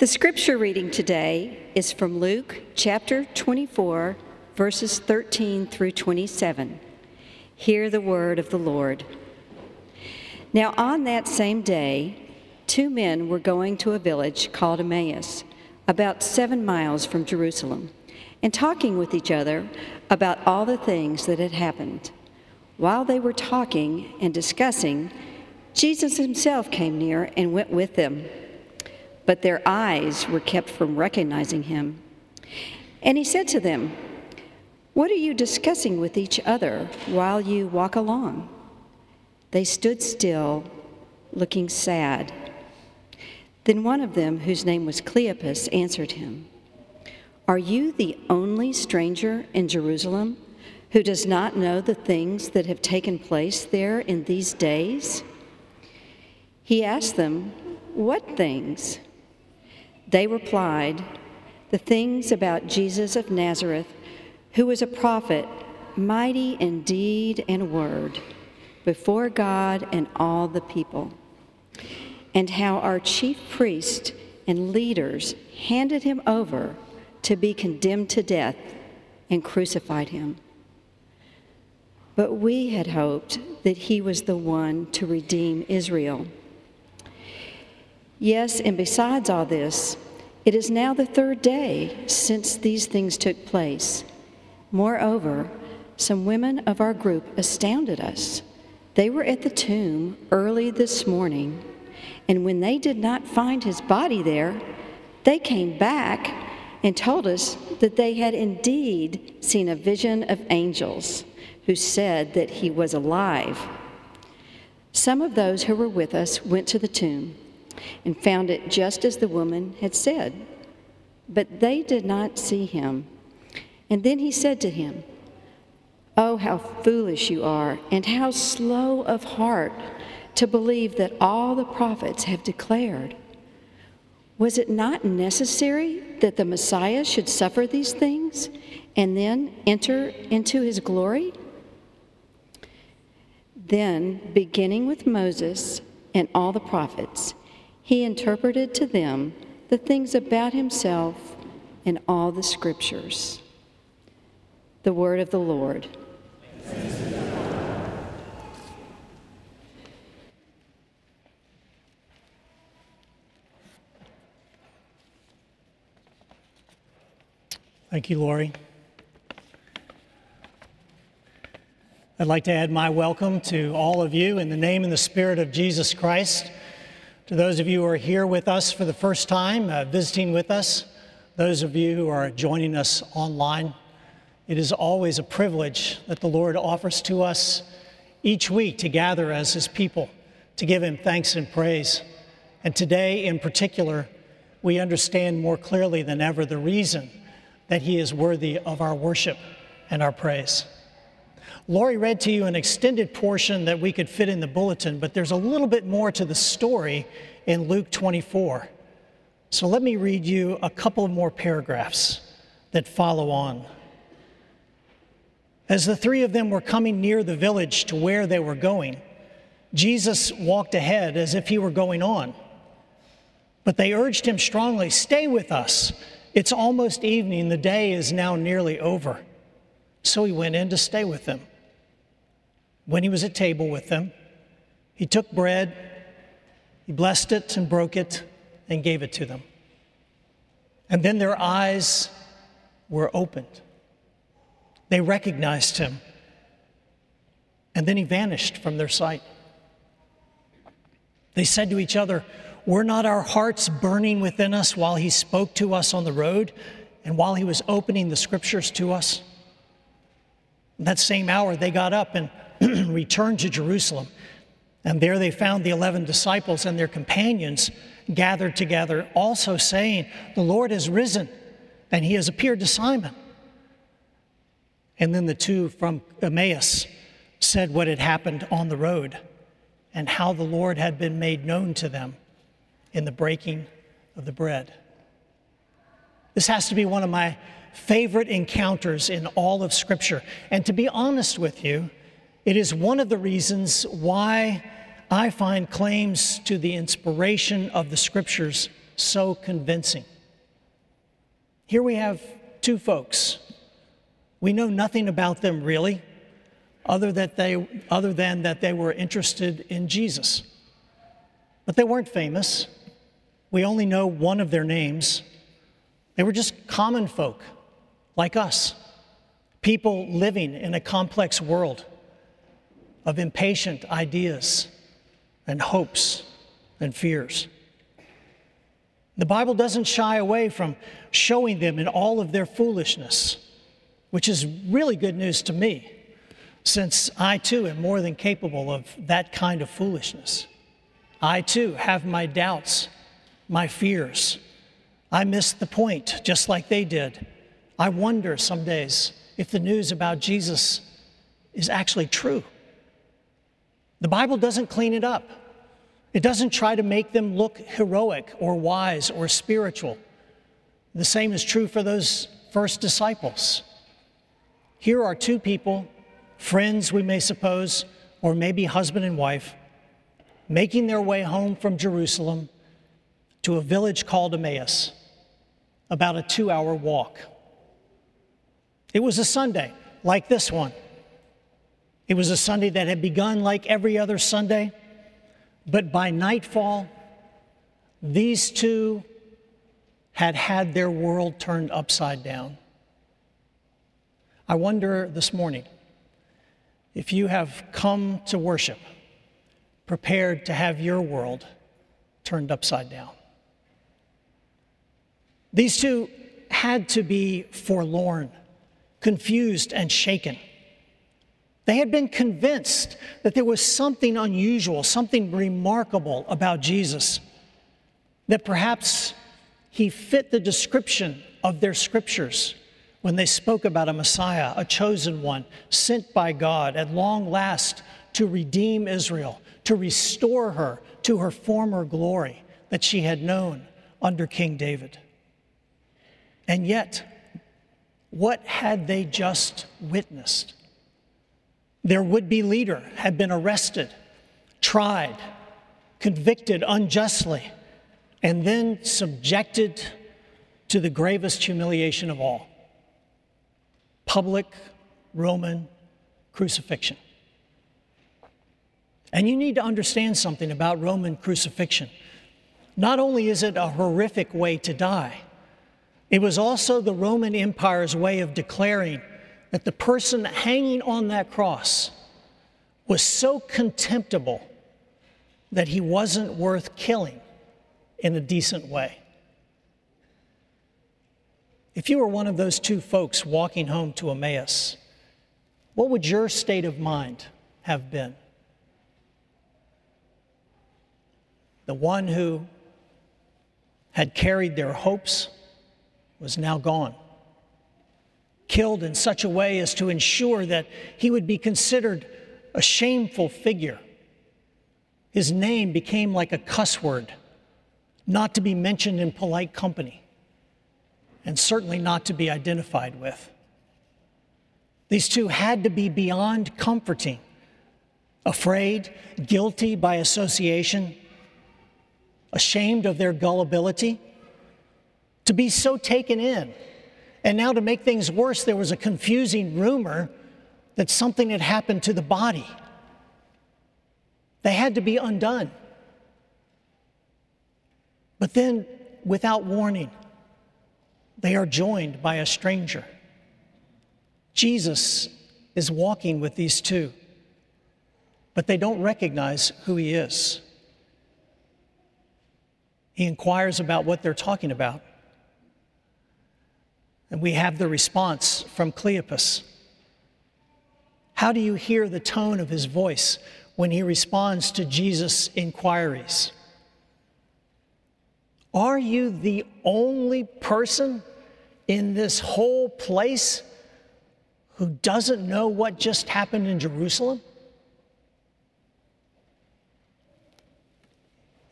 The scripture reading today is from Luke chapter 24, verses 13 through 27. Hear the word of the Lord. Now, on that same day, two men were going to a village called Emmaus, about seven miles from Jerusalem, and talking with each other about all the things that had happened. While they were talking and discussing, Jesus himself came near and went with them but their eyes were kept from recognizing him. And he said to them, What are you discussing with each other while you walk along? They stood still, looking sad. Then one of them, whose name was Cleopas, answered him, Are you the only stranger in Jerusalem who does not know the things that have taken place there in these days? He asked them, What things? They replied, The things about Jesus of Nazareth, who was a prophet, mighty in deed and word, before God and all the people, and how our chief priests and leaders handed him over to be condemned to death and crucified him. But we had hoped that he was the one to redeem Israel. Yes, and besides all this, it is now the third day since these things took place. Moreover, some women of our group astounded us. They were at the tomb early this morning, and when they did not find his body there, they came back and told us that they had indeed seen a vision of angels who said that he was alive. Some of those who were with us went to the tomb and found it just as the woman had said. But they did not see him. And then he said to him, Oh, how foolish you are, and how slow of heart to believe that all the prophets have declared. Was it not necessary that the Messiah should suffer these things and then enter into his glory? Then, beginning with Moses and all the prophets, he interpreted to them the things about himself in all the scriptures. The word of the Lord. Thank you, Lori. I'd like to add my welcome to all of you in the name and the spirit of Jesus Christ. To those of you who are here with us for the first time, uh, visiting with us, those of you who are joining us online, it is always a privilege that the Lord offers to us each week to gather as His people, to give Him thanks and praise. And today, in particular, we understand more clearly than ever the reason that He is worthy of our worship and our praise. Lori read to you an extended portion that we could fit in the bulletin, but there's a little bit more to the story in Luke 24. So let me read you a couple more paragraphs that follow on. As the three of them were coming near the village to where they were going, Jesus walked ahead as if he were going on. But they urged him strongly, Stay with us. It's almost evening. The day is now nearly over. So he went in to stay with them. When he was at table with them, he took bread, he blessed it and broke it and gave it to them. And then their eyes were opened. They recognized him. And then he vanished from their sight. They said to each other, Were not our hearts burning within us while he spoke to us on the road and while he was opening the scriptures to us? That same hour, they got up and returned to Jerusalem. And there they found the 11 disciples and their companions gathered together, also saying, The Lord has risen, and he has appeared to Simon. And then the two from Emmaus said what had happened on the road and how the Lord had been made known to them in the breaking of the bread. This has to be one of my favorite encounters in all of Scripture. And to be honest with you, it is one of the reasons why I find claims to the inspiration of the Scriptures so convincing. Here we have two folks. We know nothing about them really, other, that they, other than that they were interested in Jesus. But they weren't famous. We only know one of their names. They were just common folk like us, people living in a complex world of impatient ideas and hopes and fears. The Bible doesn't shy away from showing them in all of their foolishness, which is really good news to me, since I too am more than capable of that kind of foolishness. I too have my doubts, my fears. I miss the point just like they did. I wonder some days if the news about Jesus is actually true. The Bible doesn't clean it up. It doesn't try to make them look heroic or wise or spiritual. The same is true for those first disciples. Here are two people, friends, we may suppose, or maybe husband and wife, making their way home from Jerusalem to a village called Emmaus, about a two hour walk. It was a Sunday, like this one. It was a Sunday that had begun like every other Sunday, but by nightfall, these two had had their world turned upside down. I wonder this morning if you have come to worship prepared to have your world turned upside down. These two had to be forlorn, confused, and shaken. They had been convinced that there was something unusual, something remarkable about Jesus, that perhaps he fit the description of their scriptures when they spoke about a Messiah, a chosen one, sent by God at long last to redeem Israel, to restore her to her former glory that she had known under King David. And yet, what had they just witnessed? Their would be leader had been arrested, tried, convicted unjustly, and then subjected to the gravest humiliation of all public Roman crucifixion. And you need to understand something about Roman crucifixion. Not only is it a horrific way to die, it was also the Roman Empire's way of declaring that the person hanging on that cross was so contemptible that he wasn't worth killing in a decent way. If you were one of those two folks walking home to Emmaus, what would your state of mind have been? The one who had carried their hopes was now gone killed in such a way as to ensure that he would be considered a shameful figure. His name became like a cuss word, not to be mentioned in polite company, and certainly not to be identified with. These two had to be beyond comforting, afraid, guilty by association, ashamed of their gullibility, to be so taken in and now, to make things worse, there was a confusing rumor that something had happened to the body. They had to be undone. But then, without warning, they are joined by a stranger. Jesus is walking with these two, but they don't recognize who he is. He inquires about what they're talking about. And we have the response from Cleopas. How do you hear the tone of his voice when he responds to Jesus' inquiries? Are you the only person in this whole place who doesn't know what just happened in Jerusalem?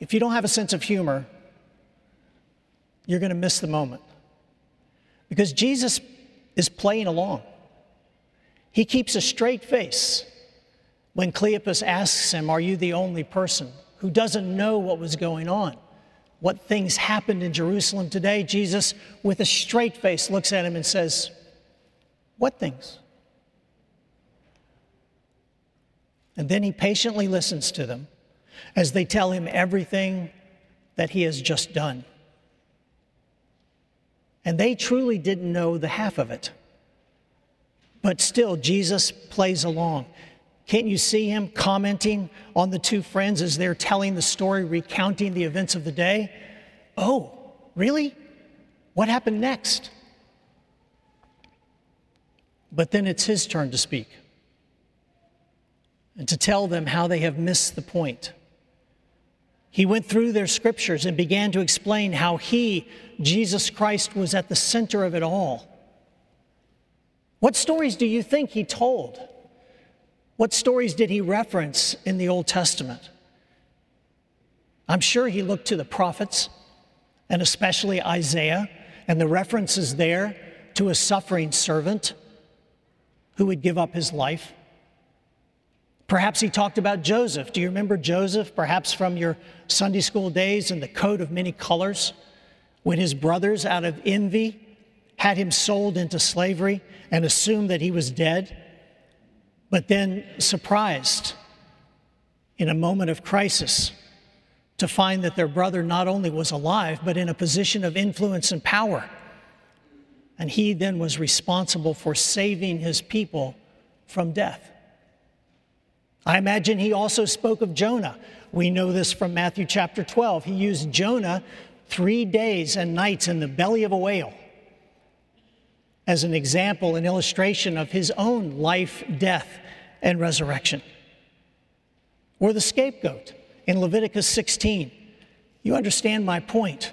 If you don't have a sense of humor, you're going to miss the moment. Because Jesus is playing along. He keeps a straight face when Cleopas asks him, Are you the only person who doesn't know what was going on what things happened in Jerusalem today, Jesus, with a straight face, looks at him and says, What things? And then he patiently listens to them as they tell him everything that he has just done. And they truly didn't know the half of it. But still, Jesus plays along. Can't you see him commenting on the two friends as they're telling the story, recounting the events of the day? Oh, really? What happened next? But then it's his turn to speak and to tell them how they have missed the point. He went through their scriptures and began to explain how he, Jesus Christ, was at the center of it all. What stories do you think he told? What stories did he reference in the Old Testament? I'm sure he looked to the prophets, and especially Isaiah, and the references there to a suffering servant who would give up his life. Perhaps he talked about Joseph. Do you remember Joseph, perhaps from your Sunday school days in the coat of many colors, when his brothers, out of envy, had him sold into slavery and assumed that he was dead, but then surprised in a moment of crisis to find that their brother not only was alive, but in a position of influence and power. And he then was responsible for saving his people from death. I imagine he also spoke of Jonah. We know this from Matthew chapter 12. He used Jonah three days and nights in the belly of a whale as an example, an illustration of his own life, death, and resurrection. Or the scapegoat in Leviticus 16. You understand my point.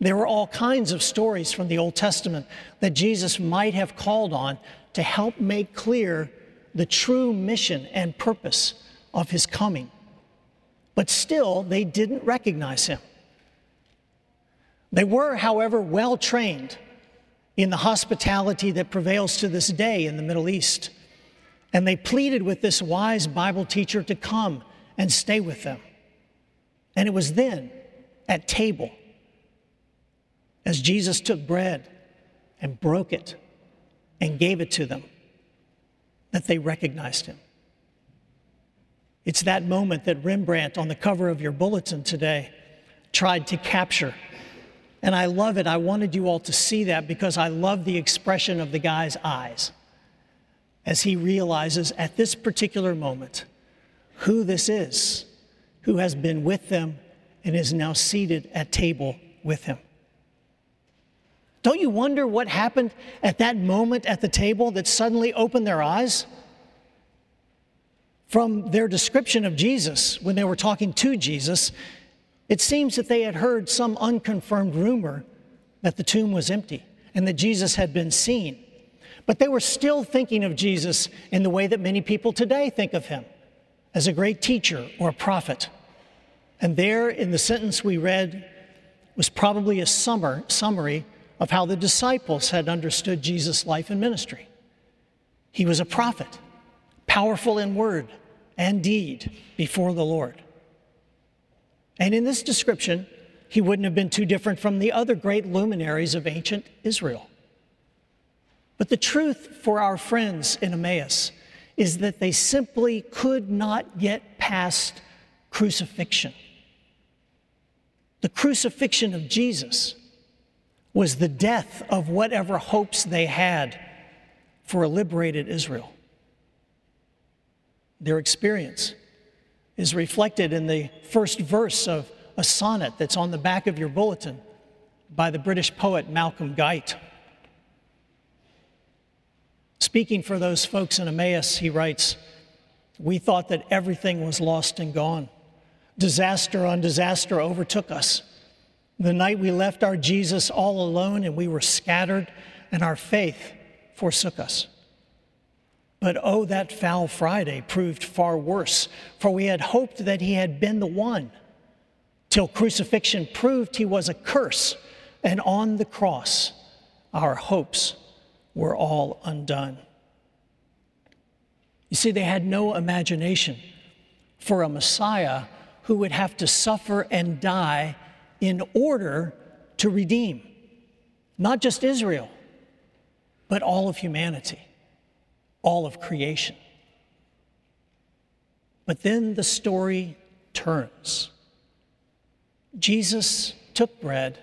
There were all kinds of stories from the Old Testament that Jesus might have called on to help make clear the true mission and purpose of his coming. But still, they didn't recognize him. They were, however, well trained in the hospitality that prevails to this day in the Middle East. And they pleaded with this wise Bible teacher to come and stay with them. And it was then, at table, as Jesus took bread and broke it and gave it to them, that they recognized him. It's that moment that Rembrandt, on the cover of your bulletin today, tried to capture and I love it. I wanted you all to see that because I love the expression of the guy's eyes as he realizes at this particular moment who this is who has been with them and is now seated at table with him. Don't you wonder what happened at that moment at the table that suddenly opened their eyes? From their description of Jesus, when they were talking to Jesus, it seems that they had heard some unconfirmed rumor that the tomb was empty and that Jesus had been seen. But they were still thinking of Jesus in the way that many people today think of him as a great teacher or a prophet. And there in the sentence we read was probably a summer, summary of how the disciples had understood Jesus' life and ministry. He was a prophet, powerful in word and deed before the Lord. And in this description, he wouldn't have been too different from the other great luminaries of ancient Israel. But the truth for our friends in Emmaus is that they simply could not get past crucifixion. The crucifixion of Jesus was the death of whatever hopes they had for a liberated Israel. Their experience is reflected in the first verse of a sonnet that's on the back of your bulletin by the British poet Malcolm Guite. Speaking for those folks in Emmaus, he writes, We thought that everything was lost and gone. Disaster on disaster overtook us. The night we left our Jesus all alone and we were scattered, and our faith forsook us. But oh, that foul Friday proved far worse, for we had hoped that he had been the one, till crucifixion proved he was a curse, and on the cross, our hopes were all undone. You see, they had no imagination for a Messiah who would have to suffer and die in order to redeem not just Israel, but all of humanity, all of creation. But then the story turns. Jesus took bread,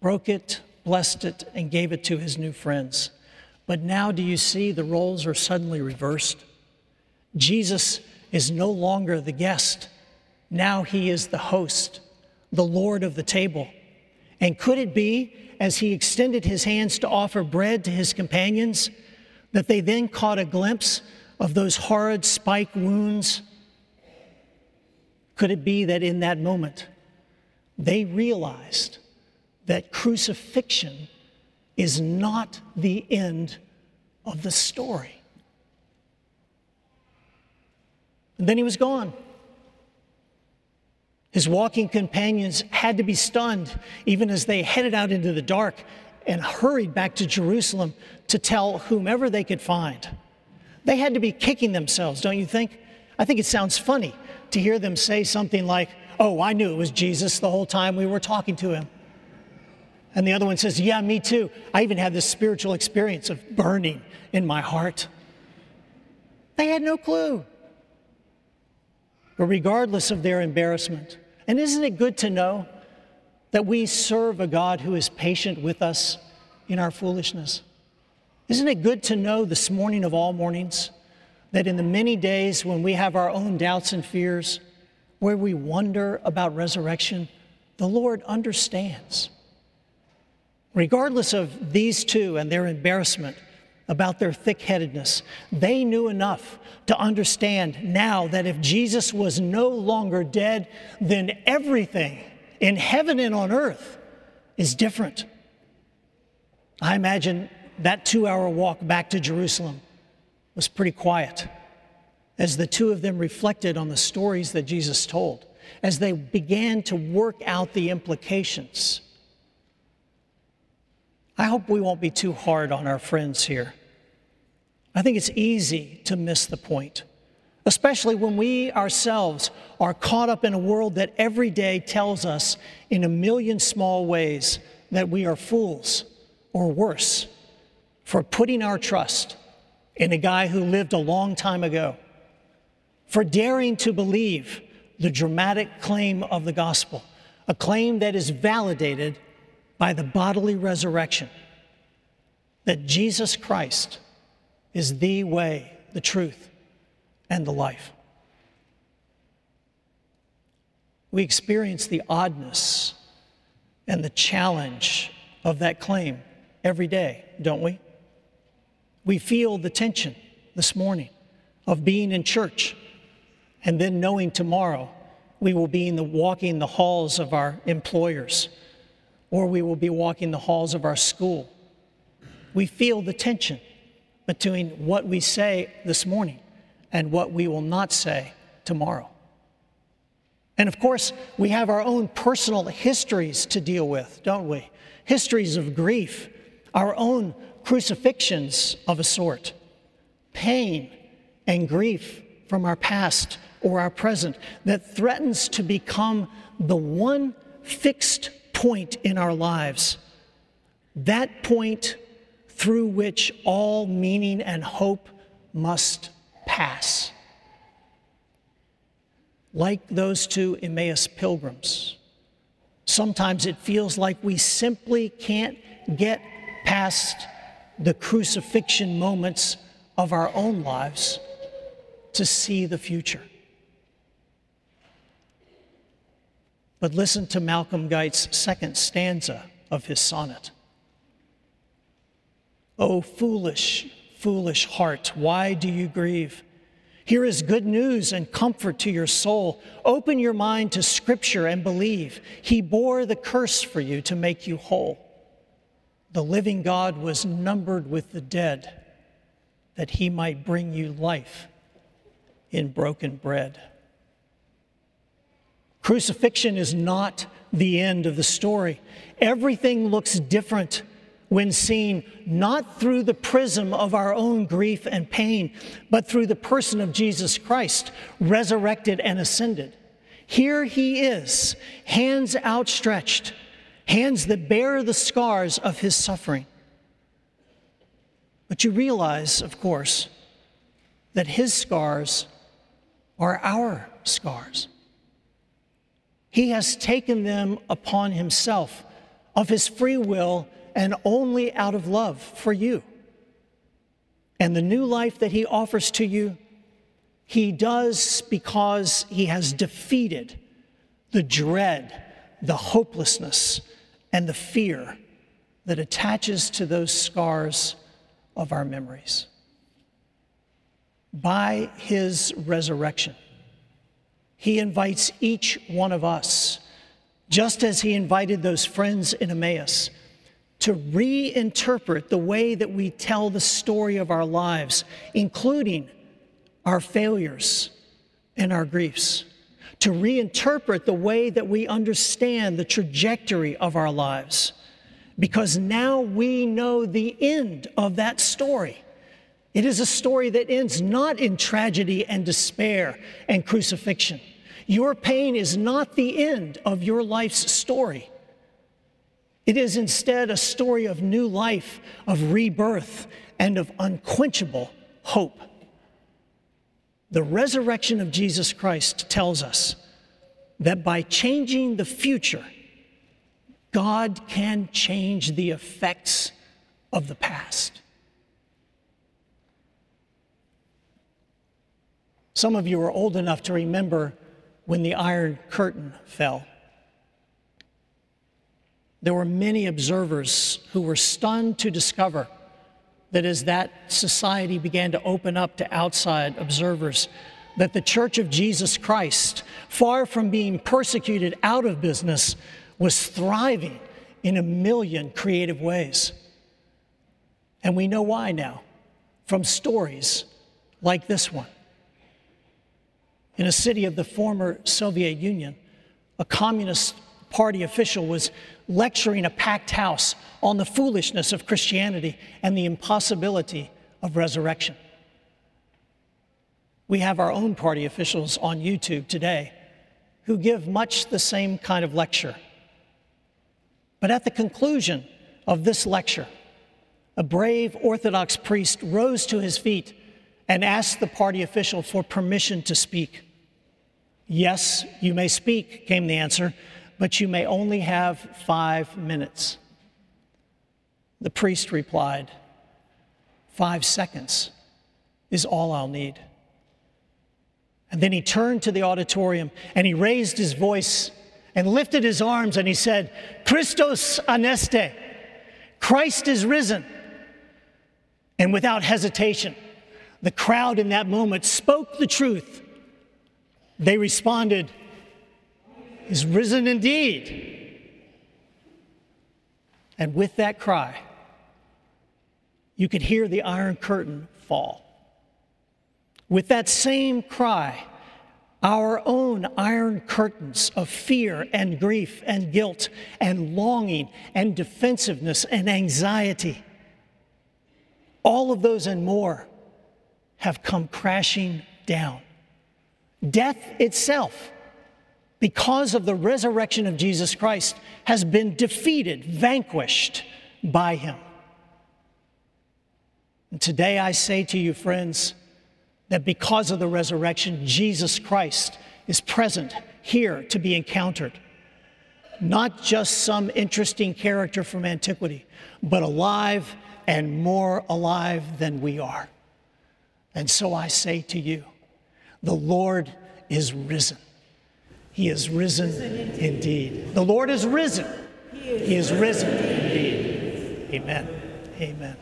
broke it, blessed it, and gave it to his new friends. But now, do you see the roles are suddenly reversed? Jesus is no longer the guest. Now he is the host, the Lord of the table. And could it be, as he extended his hands to offer bread to his companions, that they then caught a glimpse of those horrid spike wounds? Could it be that in that moment they realized that crucifixion is not the end of the story? And then he was gone. His walking companions had to be stunned even as they headed out into the dark and hurried back to Jerusalem to tell whomever they could find. They had to be kicking themselves, don't you think? I think it sounds funny to hear them say something like, Oh, I knew it was Jesus the whole time we were talking to him. And the other one says, Yeah, me too. I even had this spiritual experience of burning in my heart. They had no clue. But regardless of their embarrassment, and isn't it good to know that we serve a God who is patient with us in our foolishness? Isn't it good to know this morning of all mornings that in the many days when we have our own doubts and fears, where we wonder about resurrection, the Lord understands. Regardless of these two and their embarrassment about their thick headedness, they knew enough to understand now that if Jesus was no longer dead, then everything in heaven and on earth is different. I imagine that two hour walk back to Jerusalem was pretty quiet as the two of them reflected on the stories that Jesus told, as they began to work out the implications. I hope we won't be too hard on our friends here. I think it's easy to miss the point, especially when we ourselves are caught up in a world that every day tells us in a million small ways that we are fools or worse for putting our trust in a guy who lived a long time ago, for daring to believe the dramatic claim of the gospel, a claim that is validated by the bodily resurrection that Jesus Christ is the way, the truth, and the life. We experience the oddness and the challenge of that claim every day, don't we? We feel the tension this morning of being in church and then knowing tomorrow we will be in the, walking the halls of our employers or we will be walking the halls of our school. We feel the tension between what we say this morning and what we will not say tomorrow. And of course, we have our own personal histories to deal with, don't we? Histories of grief, our own crucifixions of a sort, pain and grief from our past or our present that threatens to become the one fixed point in our lives. That point through which all meaning and hope must pass. Like those two Emmaus pilgrims, sometimes it feels like we simply can't get past the crucifixion moments of our own lives to see the future. But listen to Malcolm Guite's second stanza of his sonnet. Oh, foolish, foolish heart, why do you grieve? Here is good news and comfort to your soul. Open your mind to Scripture and believe. He bore the curse for you to make you whole. The living God was numbered with the dead that he might bring you life in broken bread. Crucifixion is not the end of the story. Everything looks different when seen not through the prism of our own grief and pain, but through the person of Jesus Christ, resurrected and ascended. Here he is, hands outstretched, hands that bear the scars of his suffering. But you realize, of course, that his scars are our scars. He has taken them upon himself of his free will and only out of love for you. And the new life that he offers to you, he does because he has defeated the dread, the hopelessness, and the fear that attaches to those scars of our memories. By his resurrection, he invites each one of us, just as he invited those friends in Emmaus, to reinterpret the way that we tell the story of our lives, including our failures and our griefs, to reinterpret the way that we understand the trajectory of our lives, because now we know the end of that story. It is a story that ends not in tragedy and despair and crucifixion. Your pain is not the end of your life's story. It is instead a story of new life, of rebirth, and of unquenchable hope. The resurrection of Jesus Christ tells us that by changing the future, God can change the effects of the past. Some of you are old enough to remember when the Iron Curtain fell. There were many observers who were stunned to discover that as that society began to open up to outside observers, that the Church of Jesus Christ, far from being persecuted out of business, was thriving in a million creative ways. And we know why now from stories like this one in a city of the former Soviet Union, a Communist Party official was lecturing a packed house on the foolishness of Christianity and the impossibility of resurrection. We have our own party officials on YouTube today who give much the same kind of lecture. But at the conclusion of this lecture, a brave Orthodox priest rose to his feet and asked the party official for permission to speak. Yes, you may speak, came the answer, but you may only have five minutes. The priest replied, Five seconds is all I'll need. And then he turned to the auditorium and he raised his voice and lifted his arms and he said, Christos aneste, Christ is risen. And without hesitation, the crowd in that moment spoke the truth they responded, Is risen indeed. And with that cry, you could hear the iron curtain fall. With that same cry, our own iron curtains of fear and grief and guilt and longing and defensiveness and anxiety, all of those and more have come crashing down. Death itself, because of the resurrection of Jesus Christ, has been defeated, vanquished by him. And today I say to you, friends, that because of the resurrection, Jesus Christ is present here to be encountered. Not just some interesting character from antiquity, but alive and more alive than we are. And so I say to you, the Lord is risen. He is risen indeed. The Lord is risen. He is risen indeed. Amen. Amen.